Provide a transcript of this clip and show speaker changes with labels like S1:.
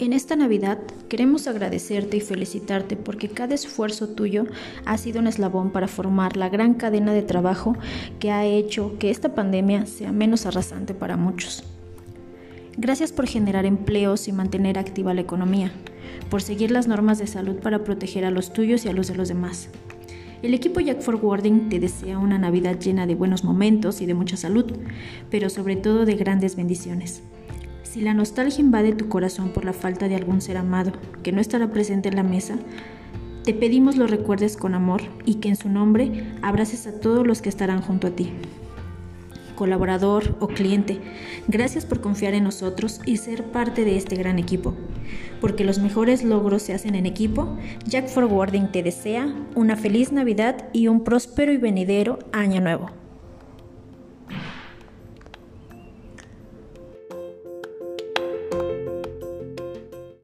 S1: En esta Navidad queremos agradecerte y felicitarte porque cada esfuerzo tuyo ha sido un eslabón para formar la gran cadena de trabajo que ha hecho que esta pandemia sea menos arrasante para muchos. Gracias por generar empleos y mantener activa la economía, por seguir las normas de salud para proteger a los tuyos y a los de los demás. El equipo Jack Forwarding te desea una Navidad llena de buenos momentos y de mucha salud, pero sobre todo de grandes bendiciones. Si la nostalgia invade tu corazón por la falta de algún ser amado que no estará presente en la mesa, te pedimos lo recuerdes con amor y que en su nombre abraces a todos los que estarán junto a ti. Colaborador o cliente, gracias por confiar en nosotros y ser parte de este gran equipo. Porque los mejores logros se hacen en equipo, Jack Forwarding te desea una feliz Navidad y un próspero y venidero año nuevo.